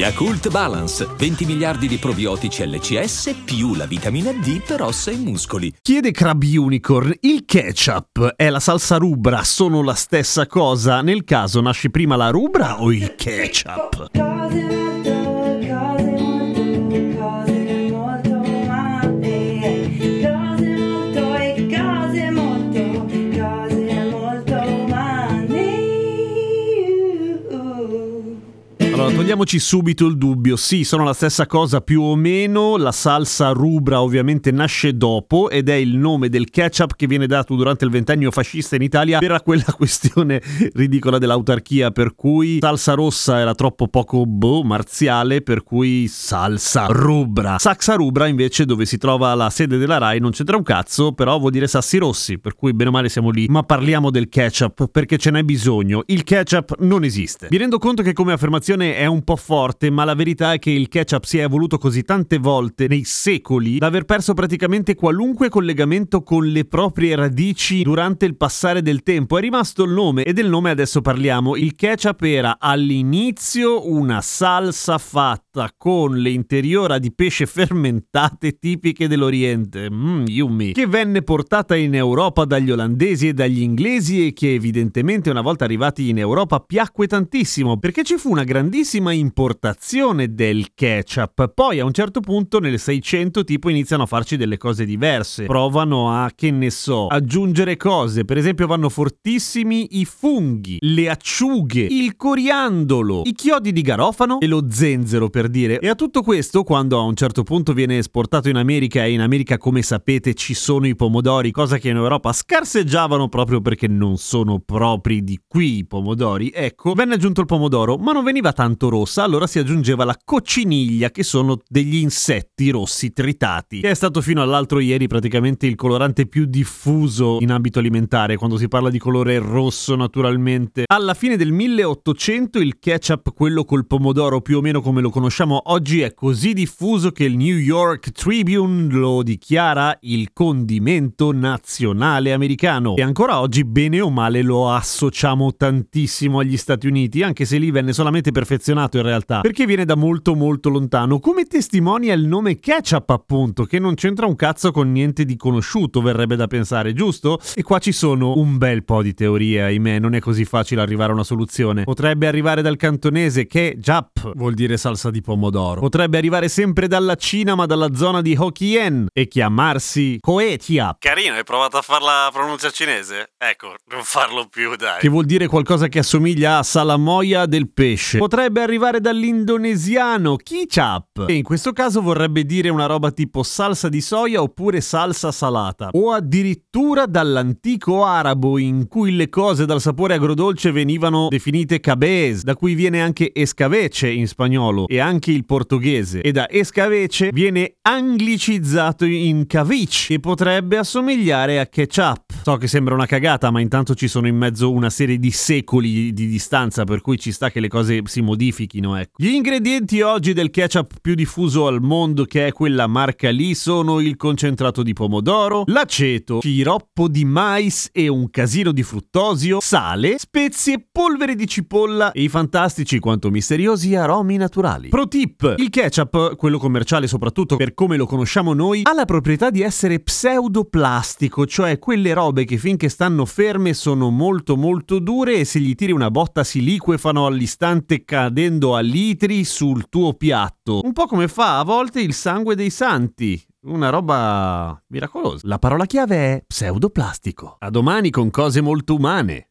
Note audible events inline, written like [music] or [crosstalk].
Yakult Balance, 20 miliardi di probiotici LCS più la vitamina D per ossa e muscoli. Chiede Crab Unicorn, il ketchup e la salsa rubra sono la stessa cosa? Nel caso nasce prima la rubra o il ketchup? Togliamoci subito il dubbio. Sì, sono la stessa cosa più o meno. La salsa rubra ovviamente nasce dopo ed è il nome del ketchup che viene dato durante il ventennio fascista in Italia per quella [laughs] questione ridicola dell'autarchia per cui salsa rossa era troppo poco boh, marziale, per cui salsa rubra. Saxa rubra invece dove si trova la sede della RAI non c'entra un cazzo, però vuol dire sassi rossi, per cui bene o male siamo lì. Ma parliamo del ketchup perché ce n'è bisogno. Il ketchup non esiste. Mi rendo conto che come affermazione è un po' forte, ma la verità è che il ketchup si è evoluto così tante volte nei secoli da aver perso praticamente qualunque collegamento con le proprie radici durante il passare del tempo. È rimasto il nome e del nome adesso parliamo. Il ketchup era all'inizio una salsa fatta con le interiora di pesce fermentate tipiche dell'Oriente, mm, yummy, che venne portata in Europa dagli olandesi e dagli inglesi e che evidentemente una volta arrivati in Europa piacque tantissimo perché ci fu una grandissima importazione del ketchup. Poi a un certo punto nel 600 tipo iniziano a farci delle cose diverse. Provano a, che ne so, aggiungere cose. Per esempio vanno fortissimi i funghi, le acciughe, il coriandolo, i chiodi di garofano e lo zenzero per dire. E a tutto questo quando a un certo punto viene esportato in America e in America come sapete ci sono i pomodori, cosa che in Europa scarseggiavano proprio perché non sono propri di qui i pomodori. Ecco, venne aggiunto il pomodoro, ma non veniva tanto rossa, allora si aggiungeva la cocciniglia, che sono degli insetti rossi tritati, che è stato fino all'altro ieri praticamente il colorante più diffuso in ambito alimentare, quando si parla di colore rosso naturalmente. Alla fine del 1800 il ketchup, quello col pomodoro più o meno come lo conosciamo oggi, è così diffuso che il New York Tribune lo dichiara il condimento nazionale americano. E ancora oggi, bene o male, lo associamo tantissimo agli Stati Uniti, anche se lì venne solamente perfezionato in realtà, perché viene da molto molto lontano, come testimonia il nome ketchup appunto, che non c'entra un cazzo con niente di conosciuto, verrebbe da pensare, giusto? E qua ci sono un bel po' di teorie, ahimè, non è così facile arrivare a una soluzione. Potrebbe arrivare dal cantonese che Jap vuol dire salsa di pomodoro. Potrebbe arrivare sempre dalla Cina, ma dalla zona di Hokkien e chiamarsi Koetia, Carino, hai provato a fare la pronuncia cinese? Ecco, non farlo più, dai. che vuol dire qualcosa che assomiglia a salamoia del pesce. Potrebbe arrivare dall'indonesiano kichap, e in questo caso vorrebbe dire una roba tipo salsa di soia oppure salsa salata, o addirittura dall'antico arabo in cui le cose dal sapore agrodolce venivano definite cabez, da cui viene anche escavece in spagnolo e anche il portoghese, e da escavece viene anglicizzato in cavic, che potrebbe assomigliare a ketchup. So che sembra una cagata, ma intanto ci sono in mezzo una serie di secoli di distanza, per cui ci sta che le cose si modifichino, ecco. Gli ingredienti oggi del ketchup più diffuso al mondo, che è quella marca lì, sono il concentrato di pomodoro, l'aceto, sciroppo di mais e un casino di fruttosio, sale, spezie, polvere di cipolla e i fantastici quanto misteriosi aromi naturali. Pro tip: il ketchup, quello commerciale soprattutto per come lo conosciamo noi, ha la proprietà di essere pseudoplastico, cioè quelle robe che finché stanno ferme sono molto molto dure e se gli tiri una botta si liquefano all'istante cadendo a litri sul tuo piatto. Un po' come fa a volte il sangue dei santi. Una roba miracolosa. La parola chiave è pseudoplastico. A domani con cose molto umane.